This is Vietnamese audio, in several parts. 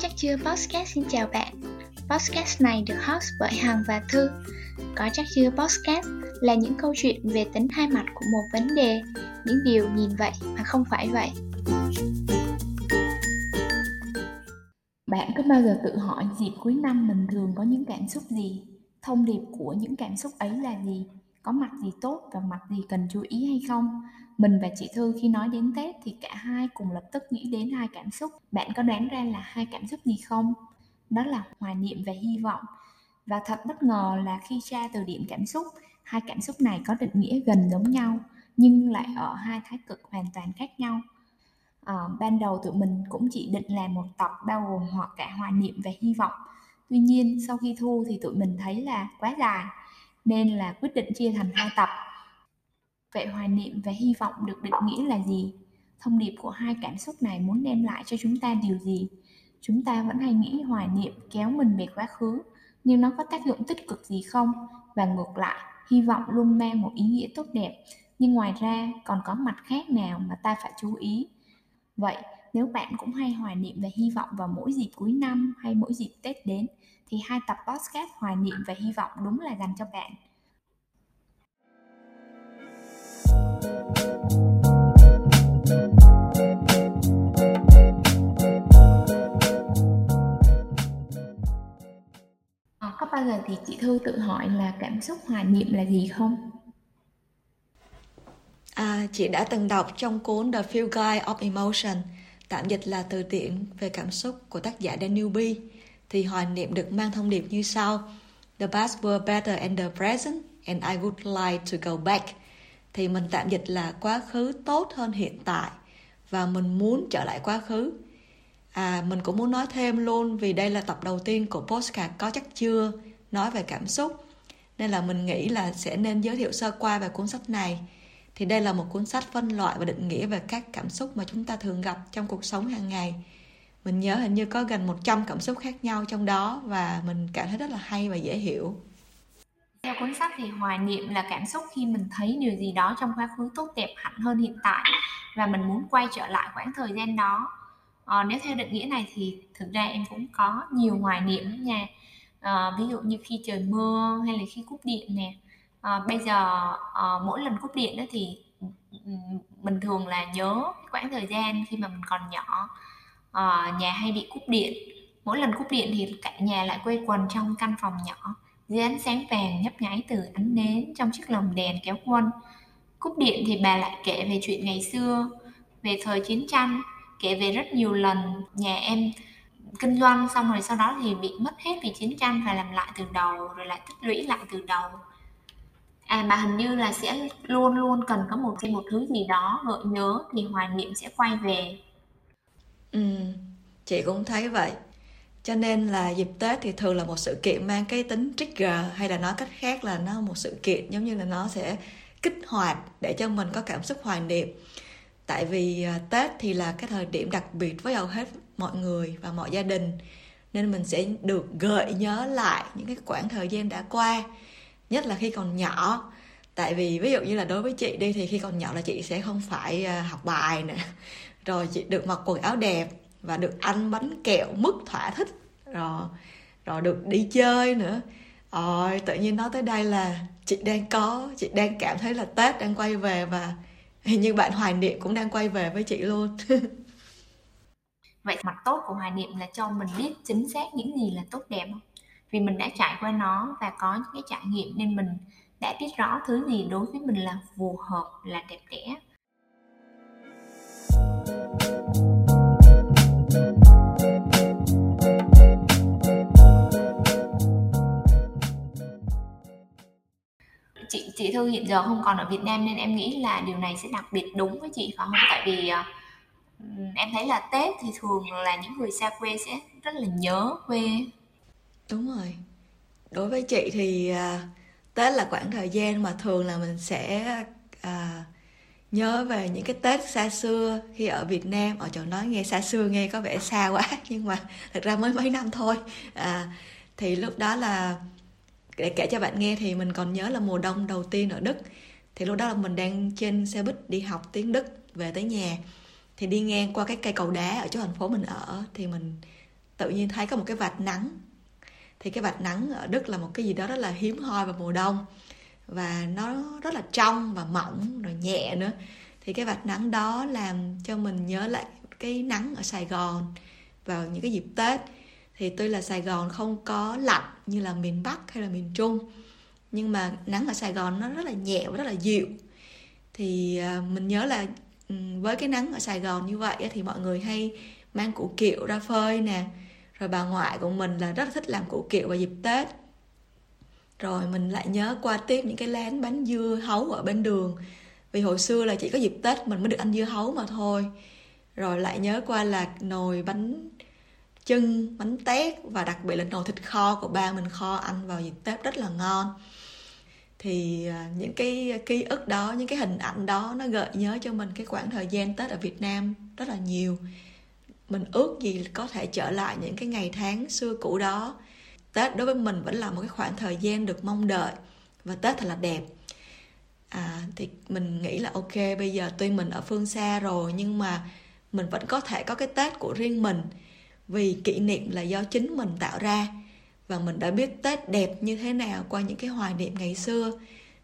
chắc chưa podcast xin chào bạn. Podcast này được host bởi Hằng và Thư. Có chắc chưa podcast là những câu chuyện về tính hai mặt của một vấn đề, những điều nhìn vậy mà không phải vậy. Bạn có bao giờ tự hỏi dịp cuối năm mình thường có những cảm xúc gì? Thông điệp của những cảm xúc ấy là gì? Có mặt gì tốt và mặt gì cần chú ý hay không? Mình và chị Thư khi nói đến Tết thì cả hai cùng lập tức nghĩ đến hai cảm xúc. Bạn có đoán ra là hai cảm xúc gì không? Đó là hoài niệm và hy vọng. Và thật bất ngờ là khi tra từ điển cảm xúc, hai cảm xúc này có định nghĩa gần giống nhau nhưng lại ở hai thái cực hoàn toàn khác nhau. À, ban đầu tụi mình cũng chỉ định làm một tập bao gồm hoặc cả hoài niệm và hy vọng. Tuy nhiên sau khi thu thì tụi mình thấy là quá dài nên là quyết định chia thành hai tập Vậy hoài niệm và hy vọng được định nghĩa là gì? Thông điệp của hai cảm xúc này muốn đem lại cho chúng ta điều gì? Chúng ta vẫn hay nghĩ hoài niệm kéo mình về quá khứ, nhưng nó có tác dụng tích cực gì không? Và ngược lại, hy vọng luôn mang một ý nghĩa tốt đẹp, nhưng ngoài ra còn có mặt khác nào mà ta phải chú ý? Vậy, nếu bạn cũng hay hoài niệm và hy vọng vào mỗi dịp cuối năm hay mỗi dịp Tết đến, thì hai tập podcast hoài niệm và hy vọng đúng là dành cho bạn. Có bao giờ thì chị Thư tự hỏi là cảm xúc hoài niệm là gì không? À, chị đã từng đọc trong cuốn The Feel Guide of Emotion, tạm dịch là từ điển về cảm xúc của tác giả Daniel B. Thì hoài niệm được mang thông điệp như sau. The past were better in the present and I would like to go back. Thì mình tạm dịch là quá khứ tốt hơn hiện tại và mình muốn trở lại quá khứ À, mình cũng muốn nói thêm luôn vì đây là tập đầu tiên của postcard có chắc chưa nói về cảm xúc. Nên là mình nghĩ là sẽ nên giới thiệu sơ qua về cuốn sách này. Thì đây là một cuốn sách phân loại và định nghĩa về các cảm xúc mà chúng ta thường gặp trong cuộc sống hàng ngày. Mình nhớ hình như có gần 100 cảm xúc khác nhau trong đó và mình cảm thấy rất là hay và dễ hiểu. Theo cuốn sách thì hoài niệm là cảm xúc khi mình thấy điều gì đó trong quá khứ tốt đẹp hẳn hơn hiện tại và mình muốn quay trở lại khoảng thời gian đó à, nếu theo định nghĩa này thì thực ra em cũng có nhiều hoài niệm nha. À, ví dụ như khi trời mưa hay là khi cúp điện nè. À, bây giờ à, mỗi lần cúp điện đó thì ừ, ừ, bình thường là nhớ quãng thời gian khi mà mình còn nhỏ à, nhà hay bị cúp điện. Mỗi lần cúp điện thì cả nhà lại quây quần trong căn phòng nhỏ dưới ánh sáng vàng nhấp nháy từ ánh nến trong chiếc lồng đèn kéo quân. Cúp điện thì bà lại kể về chuyện ngày xưa về thời chiến tranh kể về rất nhiều lần. Nhà em kinh doanh xong rồi sau đó thì bị mất hết vì chiến tranh phải làm lại từ đầu, rồi lại tích lũy lại từ đầu. À mà hình như là sẽ luôn luôn cần có một cái một thứ gì đó, gợi nhớ thì hoài niệm sẽ quay về. Ừ chị cũng thấy vậy. Cho nên là dịp tết thì thường là một sự kiện mang cái tính trigger, hay là nói cách khác là nó một sự kiện giống như là nó sẽ kích hoạt để cho mình có cảm xúc hoài niệm tại vì à, tết thì là cái thời điểm đặc biệt với hầu hết mọi người và mọi gia đình. Nên mình sẽ được gợi nhớ lại những cái khoảng thời gian đã qua, nhất là khi còn nhỏ. Tại vì ví dụ như là đối với chị đi thì khi còn nhỏ là chị sẽ không phải à, học bài nữa rồi chị được mặc quần áo đẹp và được ăn bánh kẹo mức thỏa thích. Rồi rồi được đi chơi nữa. Rồi tự nhiên nói tới đây là chị đang có, chị đang cảm thấy là tết đang quay về và hình như bạn hoài niệm cũng đang quay về với chị luôn. Vậy mặt tốt của hoài niệm là cho mình biết chính xác những gì là tốt đẹp không? Vì mình đã trải qua nó và có những cái trải nghiệm nên mình đã biết rõ thứ gì đối với mình là phù hợp, là đẹp đẽ. Chị thư hiện giờ không còn ở Việt Nam nên em nghĩ là điều này sẽ đặc biệt đúng với chị phải không? Tại vì uh, em thấy là Tết thì thường là những người xa quê sẽ rất là nhớ quê. Đúng rồi. Đối với chị thì uh, Tết là khoảng thời gian mà thường là mình sẽ uh, nhớ về những cái Tết xa xưa khi ở Việt Nam. Ở chỗ nói nghe xa xưa nghe có vẻ xa quá nhưng mà thật ra mới mấy năm thôi. À, thì lúc đó là để kể cho bạn nghe thì mình còn nhớ là mùa đông đầu tiên ở Đức. Thì lúc đó là mình đang trên xe buýt đi học tiếng Đức về tới nhà. Thì đi ngang qua cái cây cầu đá ở chỗ thành phố mình ở, thì mình tự nhiên thấy có một cái vạch nắng. Thì cái vạch nắng ở đức là một cái gì đó rất là hiếm hoi vào mùa đông. Và nó rất là trong và mỏng rồi nhẹ nữa. Thì cái vạch nắng đó làm cho mình nhớ lại cái nắng ở sài gòn vào những cái dịp tết thì tuy là sài gòn không có lạnh như là miền bắc hay là miền trung, nhưng mà nắng ở sài gòn nó rất là nhẹ và rất là dịu. Thì à, mình nhớ là ừ, với cái nắng ở sài gòn như vậy thì mọi người hay mang củ kiệu ra phơi nè. Rồi bà ngoại của mình là rất là thích làm củ kiệu vào dịp tết. Rồi mình lại nhớ qua tiếp những cái lán bánh dưa hấu ở bên đường. Vì hồi xưa là chỉ có dịp tết mình mới được ăn dưa hấu mà thôi. Rồi lại nhớ qua là nồi bánh chân, bánh tét và đặc biệt là nồi thịt kho của ba mình kho ăn vào dịp tết rất là ngon. Thì à, những cái ký ức đó, những cái hình ảnh đó nó gợi nhớ cho mình cái khoảng thời gian tết ở việt nam rất là nhiều. Mình ước gì có thể trở lại những cái ngày tháng xưa cũ đó. Tết đối với mình vẫn là một cái khoảng thời gian được mong đợi và tết thật là đẹp. À thì mình nghĩ là ok, bây giờ tuy mình ở phương xa rồi nhưng mà mình vẫn có thể có cái tết của riêng mình vì kỷ niệm là do chính mình tạo ra. Và mình đã biết tết đẹp như thế nào qua những cái hoài niệm ngày xưa.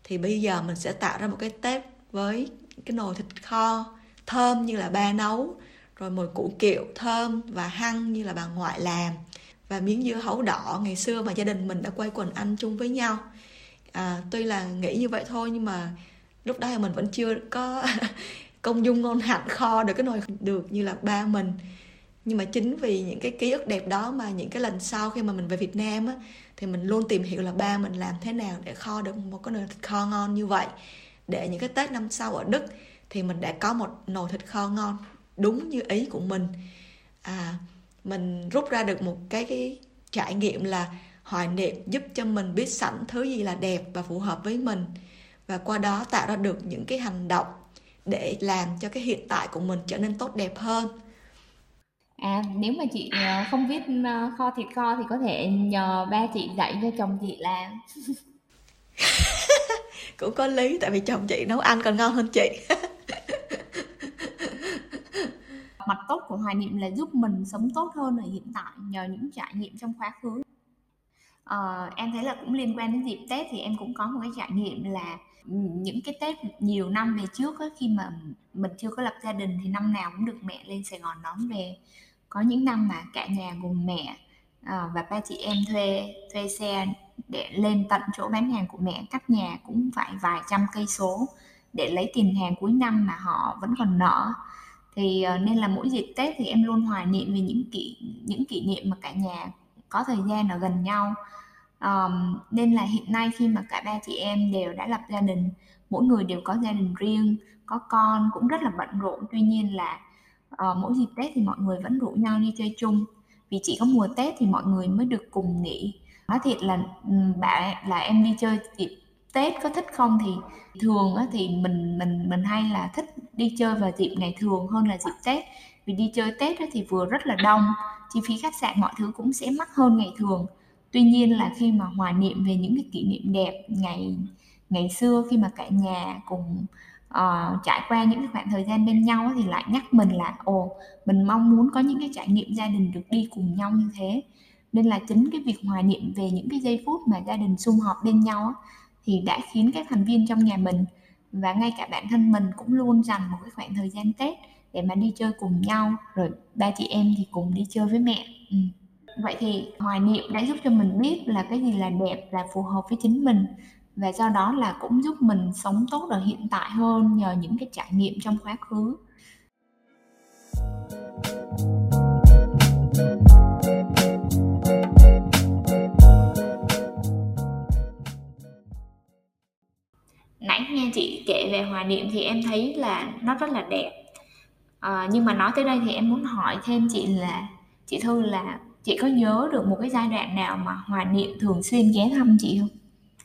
Thì bây giờ mình sẽ tạo ra một cái tết với cái nồi thịt kho thơm như là ba nấu rồi mùi củ kiệu thơm và hăng như là bà ngoại làm. Và miếng dưa hấu đỏ ngày xưa mà gia đình mình đã quay quần ăn chung với nhau. À, tuy là nghĩ như vậy thôi nhưng mà lúc đó thì mình vẫn chưa có công dung ngon hạnh kho được cái nồi được như là ba mình nhưng mà chính vì những cái ký ức đẹp đó mà những cái lần sau khi mà mình về Việt Nam á, thì mình luôn tìm hiểu là ba mình làm thế nào để kho được một cái nồi thịt kho ngon như vậy. Để những cái Tết năm sau ở Đức thì mình đã có một nồi thịt kho ngon đúng như ý của mình. À mình rút ra được một cái cái trải nghiệm là hoài niệm giúp cho mình biết sẵn thứ gì là đẹp và phù hợp với mình. Và qua đó tạo ra được những cái hành động để làm cho cái hiện tại của mình trở nên tốt đẹp hơn. À, nếu mà chị ờ, không biết ờ, kho thịt kho thì có thể nhờ ba chị dạy cho chồng chị làm. cũng có lý tại vì chồng chị nấu ăn còn ngon hơn chị mặt tốt của hoài niệm là giúp mình sống tốt hơn ở hiện tại nhờ những trải nghiệm trong quá khứ ờ, em thấy là cũng liên quan đến dịp tết thì em cũng có một cái trải nghiệm là những cái tết nhiều năm về trước á, khi mà mình chưa có lập gia đình thì năm nào cũng được mẹ lên sài gòn đón về. Có những năm mà cả nhà gồm mẹ ờ, và ba chị em thuê thuê xe để lên tận chỗ bán hàng của mẹ. Cách nhà cũng phải vài trăm cây số để lấy tiền hàng cuối năm mà họ vẫn còn nợ. Thì ờ, nên là mỗi dịp Tết thì em luôn hoài niệm về những kỷ những kỷ niệm mà cả nhà có thời gian ở gần nhau um, nên là hiện nay khi mà cả ba chị em đều đã lập gia đình mỗi người đều có gia đình riêng có con cũng rất là bận rộn. Tuy nhiên là uh, mỗi dịp Tết thì mọi người vẫn rủ nhau đi chơi chung. Vì chỉ có mùa Tết thì mọi người mới được cùng nghỉ. Nói thiệt là bạn là em đi chơi dịp Tết có thích không thì thường á, thì mình mình mình hay là thích đi chơi vào dịp ngày thường hơn là dịp Tết. Vì đi chơi Tết á, thì vừa rất là đông chi phí khách sạn mọi thứ cũng sẽ mắc hơn ngày thường tuy nhiên là khi mà hòa niệm về những cái kỷ niệm đẹp ngày ngày xưa khi mà cả nhà cùng uh, trải qua những cái khoảng thời gian bên nhau thì lại nhắc mình là ồ mình mong muốn có những cái trải nghiệm gia đình được đi cùng nhau như thế. Nên là chính cái việc hòa niệm về những cái giây phút mà gia đình sum họp bên nhau thì đã khiến các thành viên trong nhà mình và ngay cả bản thân mình cũng luôn dành một cái khoảng thời gian Tết để mà đi chơi cùng nhau. Rồi ba chị em thì cùng đi chơi với mẹ. Ừ vậy thì hoài niệm đã giúp cho mình biết là cái gì là đẹp là phù hợp với chính mình. Và do đó là cũng giúp mình sống tốt ở hiện tại hơn nhờ những cái trải nghiệm trong quá khứ. Nãy nghe chị kể về hòa niệm thì em thấy là nó rất là đẹp. À, nhưng mà nói tới đây thì em muốn hỏi thêm chị là chị thư là chị có nhớ được một cái giai đoạn nào mà hòa niệm thường xuyên ghé thăm chị không?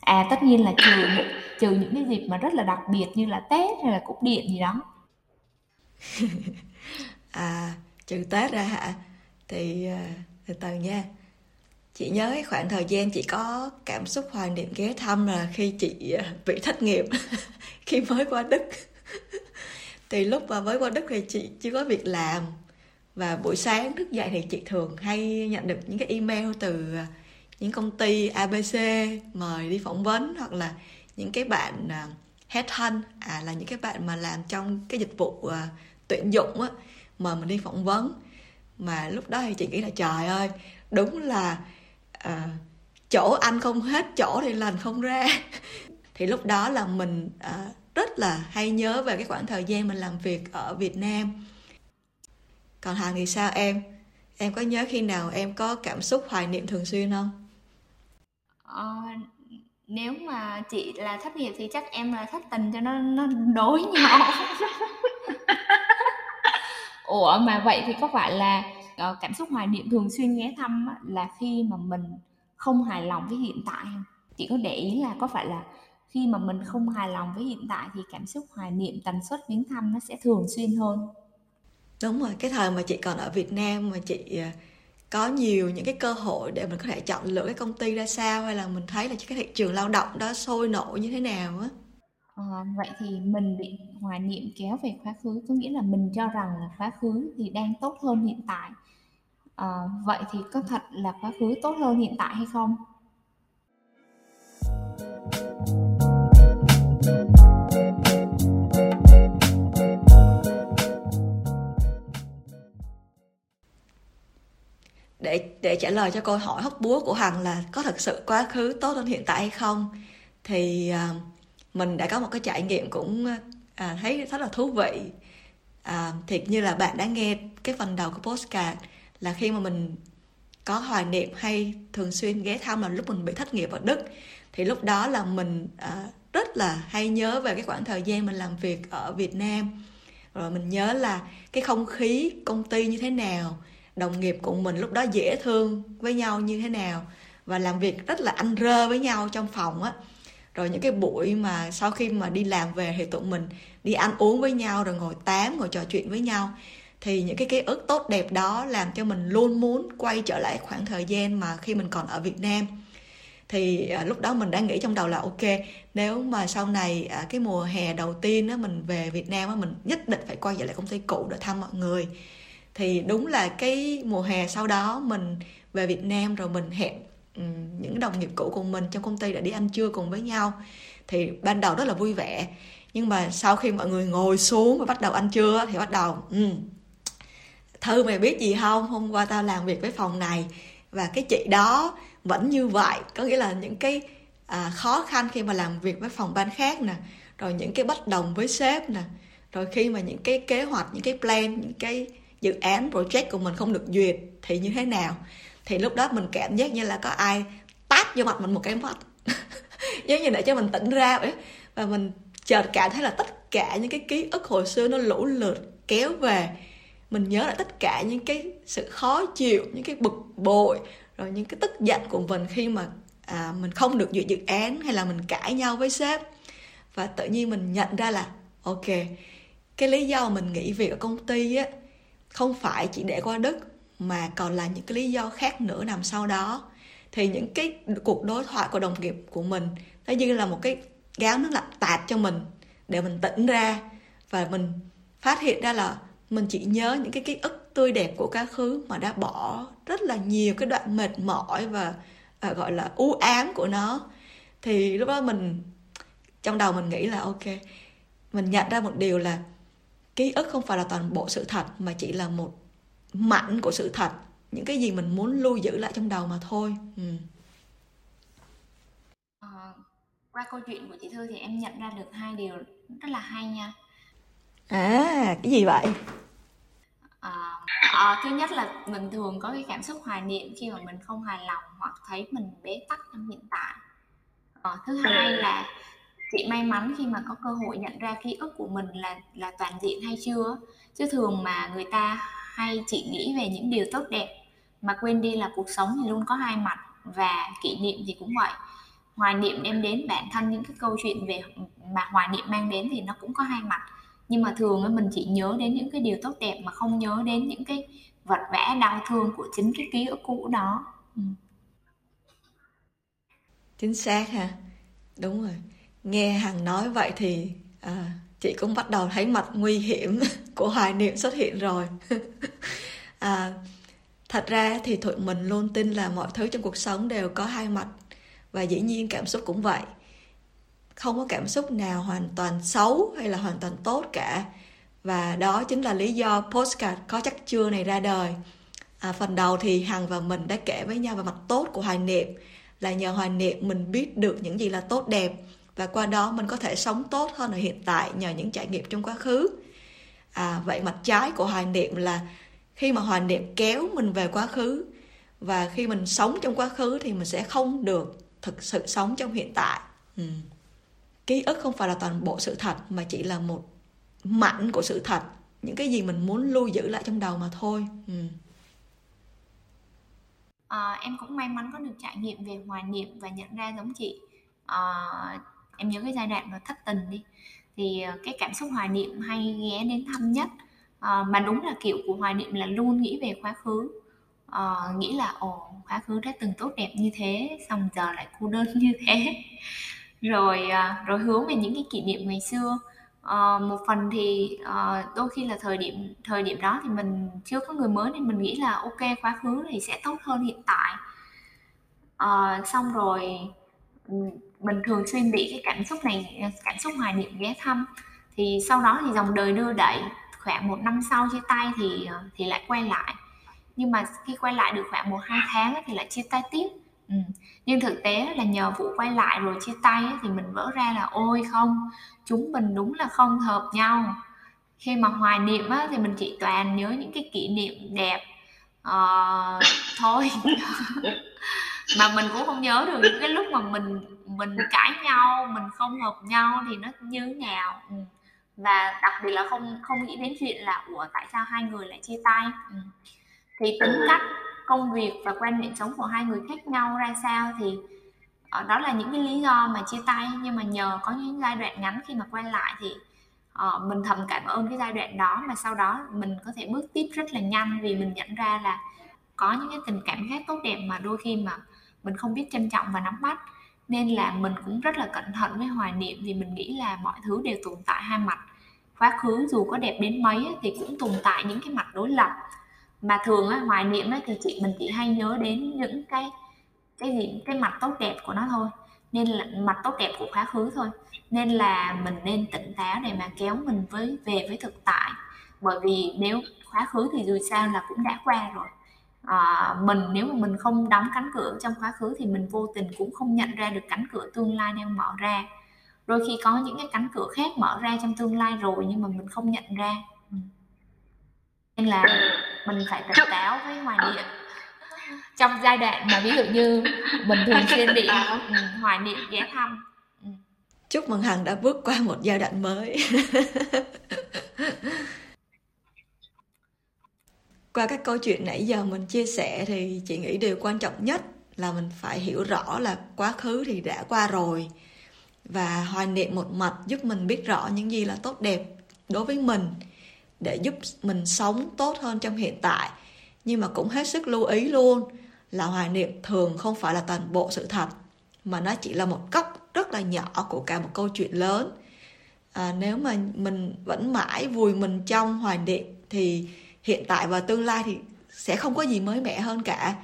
À tất nhiên là trừ trừ những cái dịp mà rất là đặc biệt như là tết hay là cúp điện gì đó. À trừ tết ra hả? Thì à, từ từ nha. Chị nhớ cái khoảng thời gian chị có cảm xúc hoài niệm ghé thăm là khi chị à, bị thất nghiệp, khi mới qua đức. Thì lúc mà mới qua đức thì chị chưa có việc làm và buổi sáng thức dậy thì chị thường hay nhận được những cái email từ à, những công ty abc mời đi phỏng vấn hoặc là những cái bạn à, headhunt à là những cái bạn mà làm trong cái dịch vụ uh, tuyển dụng á mời mình đi phỏng vấn. Mà lúc đó thì chị nghĩ là trời ơi đúng là uh, chỗ anh không hết chỗ thì lành không ra. Thì lúc đó là mình uh, rất là hay nhớ về cái khoảng thời gian mình làm việc ở Việt Nam còn Hằng thì sao em? Em có nhớ khi nào em có cảm xúc hoài niệm thường xuyên không? Ờ, nếu mà chị là thất nghiệp thì chắc em là thất tình cho nó nó đối nhau. Ủa mà vậy thì có phải là ờ, cảm xúc hoài niệm thường xuyên ghé thăm là khi mà mình không hài lòng với hiện tại không? Chị có để ý là có phải là khi mà mình không hài lòng với hiện tại thì cảm xúc hoài niệm tần suất viếng thăm nó sẽ thường xuyên hơn? Đúng rồi cái thời mà chị còn ở Việt Nam mà chị à, có nhiều những cái cơ hội để mình có thể chọn lựa cái công ty ra sao hay là mình thấy là cái thị trường lao động đó sôi nổi như thế nào á? À, vậy thì mình bị hoài niệm kéo về quá khứ có nghĩa là mình cho rằng là quá khứ thì đang tốt hơn hiện tại. À, vậy thì có thật là quá khứ tốt hơn hiện tại hay không? Để trả lời cho câu hỏi hóc búa của hằng là có thật sự quá khứ tốt hơn hiện tại hay không? Thì à, mình đã có một cái trải nghiệm cũng à, thấy rất là thú vị. À, thiệt như là bạn đã nghe cái phần đầu của postcard là khi mà mình có hoài niệm hay thường xuyên ghé thăm là lúc mình bị thất nghiệp ở đức thì lúc đó là mình à, rất là hay nhớ về cái khoảng thời gian mình làm việc ở việt nam. Rồi mình nhớ là cái không khí công ty như thế nào đồng nghiệp của mình lúc đó dễ thương với nhau như thế nào và làm việc rất là anh rơ với nhau trong phòng á. Rồi những cái buổi mà sau khi mà đi làm về thì tụi mình đi ăn uống với nhau rồi ngồi tám ngồi trò chuyện với nhau. Thì những cái ký ức tốt đẹp đó làm cho mình luôn muốn quay trở lại khoảng thời gian mà khi mình còn ở Việt Nam. Thì à, lúc đó mình đã nghĩ trong đầu là ok nếu mà sau này à, cái mùa hè đầu tiên á mình về Việt Nam á mình nhất định phải quay trở lại công ty cũ để thăm mọi người thì đúng là cái mùa hè sau đó mình về Việt Nam rồi mình hẹn ừ, những đồng nghiệp cũ của mình trong công ty để đi ăn trưa cùng với nhau. Thì ban đầu rất là vui vẻ. Nhưng mà sau khi mọi người ngồi xuống và bắt đầu ăn trưa thì bắt đầu ừ, thư mày biết gì không? Hôm qua tao làm việc với phòng này. Và cái chị đó vẫn như vậy. Có nghĩa là những cái à, khó khăn khi mà làm việc với phòng ban khác nè rồi những cái bất đồng với sếp nè rồi khi mà những cái kế hoạch những cái plan những cái dự án project của mình không được duyệt thì như thế nào? Thì lúc đó mình cảm giác như là có ai tát vô mặt mình một cái mắt. Giống như để cho mình tỉnh ra vậy. Và mình chợt cảm thấy là tất cả những cái ký ức hồi xưa nó lũ lượt kéo về. Mình nhớ lại tất cả những cái sự khó chịu những cái bực bội rồi những cái tức giận của mình khi mà à, mình không được duyệt dự án hay là mình cãi nhau với sếp. Và tự nhiên mình nhận ra là ok cái lý do mình nghỉ việc ở công ty á không phải chỉ để qua đức mà còn là những cái lý do khác nữa nằm sau đó. Thì những cái cuộc đối thoại của đồng nghiệp của mình nó như là một cái gáo nước lạnh tạt cho mình để mình tỉnh ra và mình phát hiện ra là mình chỉ nhớ những cái ký ức tươi đẹp của quá khứ mà đã bỏ rất là nhiều cái đoạn mệt mỏi và à, gọi là u ám của nó. Thì lúc đó mình trong đầu mình nghĩ là ok mình nhận ra một điều là ký ức không phải là toàn bộ sự thật mà chỉ là một mảnh của sự thật. Những cái gì mình muốn lưu giữ lại trong đầu mà thôi. Ừ. à, qua câu chuyện của chị thư thì em nhận ra được hai điều rất là hay nha. À cái gì vậy? À, à, thứ nhất là mình thường có cái cảm xúc hoài niệm khi mà mình không hài lòng hoặc thấy mình bế tắc trong hiện tại. À, thứ hai là chị may mắn khi mà có cơ hội nhận ra ký ức của mình là là toàn diện hay chưa? Chứ thường mà người ta hay chỉ nghĩ về những điều tốt đẹp, mà quên đi là cuộc sống thì luôn có hai mặt và kỷ niệm thì cũng vậy. Hoài niệm đem đến bản thân những cái câu chuyện về, mà hoài niệm mang đến thì nó cũng có hai mặt. Nhưng mà thường mình chỉ nhớ đến những cái điều tốt đẹp mà không nhớ đến những cái vật vẽ đau thương của chính cái ký ức cũ đó. Ừ. chính xác ha. Đúng rồi nghe hằng nói vậy thì à, chị cũng bắt đầu thấy mặt nguy hiểm của hoài niệm xuất hiện rồi. À, thật ra thì tụi mình luôn tin là mọi thứ trong cuộc sống đều có hai mặt và dĩ nhiên cảm xúc cũng vậy. Không có cảm xúc nào hoàn toàn xấu hay là hoàn toàn tốt cả và đó chính là lý do postcard có chắc chưa này ra đời. À, phần đầu thì hằng và mình đã kể với nhau về mặt tốt của hoài niệm là nhờ hoài niệm mình biết được những gì là tốt đẹp và qua đó mình có thể sống tốt hơn ở hiện tại nhờ những trải nghiệm trong quá khứ. À, vậy mặt trái của hoài niệm là khi mà hoài niệm kéo mình về quá khứ và khi mình sống trong quá khứ thì mình sẽ không được thực sự sống trong hiện tại. Ừ. ký ức không phải là toàn bộ sự thật mà chỉ là một mảnh của sự thật. Những cái gì mình muốn lưu giữ lại trong đầu mà thôi. Ừ. à, em cũng may mắn có được trải nghiệm về hoài niệm và nhận ra giống chị. À, em nhớ cái giai đoạn mà thất tình đi. Thì ờ, cái cảm xúc hoài niệm hay ghé đến thăm nhất à, mà đúng là kiểu của hoài niệm là luôn nghĩ về quá khứ. À, nghĩ là ồ quá khứ đã từng tốt đẹp như thế xong giờ lại cô đơn như thế. Rồi à, rồi hướng về những cái kỷ niệm ngày xưa. À, một phần thì à, đôi khi là thời điểm thời điểm đó thì mình chưa có người mới nên mình nghĩ là ok quá khứ thì sẽ tốt hơn hiện tại. À, xong rồi mình thường xuyên bị cái cảm xúc này cảm xúc hoài niệm ghé thăm. Thì sau đó thì dòng đời đưa đẩy khoảng một năm sau chia tay thì thì lại quay lại. Nhưng mà khi quay lại được khoảng một hai tháng thì lại chia tay tiếp. Ừ. nhưng thực tế là nhờ vụ quay lại rồi chia tay thì mình vỡ ra là ôi không chúng mình đúng là không hợp nhau. Khi mà hoài niệm á, thì mình chỉ toàn nhớ những cái kỷ niệm đẹp uh, thôi. mà mình cũng không nhớ được những cái lúc mà mình mình cãi nhau mình không hợp nhau thì nó như thế nào ừ. và đặc biệt là không không nghĩ đến chuyện là ủa tại sao hai người lại chia tay ừ. thì tính cách công việc và quan niệm sống của hai người khác nhau ra sao thì ờ, đó là những cái lý do mà chia tay nhưng mà nhờ có những giai đoạn ngắn khi mà quay lại thì uh, mình thầm cảm ơn cái giai đoạn đó mà sau đó mình có thể bước tiếp rất là nhanh vì mình nhận ra là có những cái tình cảm khác tốt đẹp mà đôi khi mà mình không biết trân trọng và nắm bắt. Nên là mình cũng rất là cẩn thận với hoài niệm vì mình nghĩ là mọi thứ đều tồn tại hai mặt. Quá khứ dù có đẹp đến mấy thì cũng tồn tại những cái mặt đối lập. Mà thường á, hoài niệm á, thì chị mình chỉ hay nhớ đến những cái cái gì cái mặt tốt đẹp của nó thôi. Nên là mặt tốt đẹp của quá khứ thôi. Nên là mình nên tỉnh táo để mà kéo mình với về với thực tại. Bởi vì nếu quá khứ thì dù sao là cũng đã qua rồi à, mình nếu mà mình không đóng cánh cửa trong quá khứ thì mình vô tình cũng không nhận ra được cánh cửa tương lai đang mở ra. Đôi khi có những cái cánh cửa khác mở ra trong tương lai rồi nhưng mà mình không nhận ra. Ừ. Nên là mình phải tỉnh táo với hoài niệm. Trong giai đoạn mà ví dụ như mình thường xuyên bị ừ, hoài niệm ghé thăm. Ừ. Chúc mừng hằng đã bước qua một giai đoạn mới. qua các câu chuyện nãy giờ mình chia sẻ thì chị nghĩ điều quan trọng nhất là mình phải hiểu rõ là quá khứ thì đã qua rồi. Và hoài niệm một mặt giúp mình biết rõ những gì là tốt đẹp đối với mình để giúp mình sống tốt hơn trong hiện tại. Nhưng mà cũng hết sức lưu ý luôn là hoài niệm thường không phải là toàn bộ sự thật mà nó chỉ là một góc rất là nhỏ của cả một câu chuyện lớn. À, nếu mà mình vẫn mãi vùi mình trong hoài niệm thì hiện tại và tương lai thì sẽ không có gì mới mẻ hơn cả.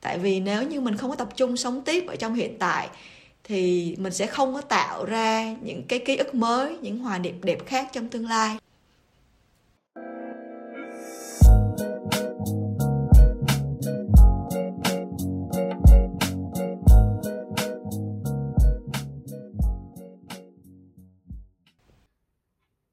Tại vì nếu như mình không có tập trung sống tiếp ở trong hiện tại, thì mình sẽ không có tạo ra những cái ký ức mới, những hoài niệm đẹp khác trong tương lai.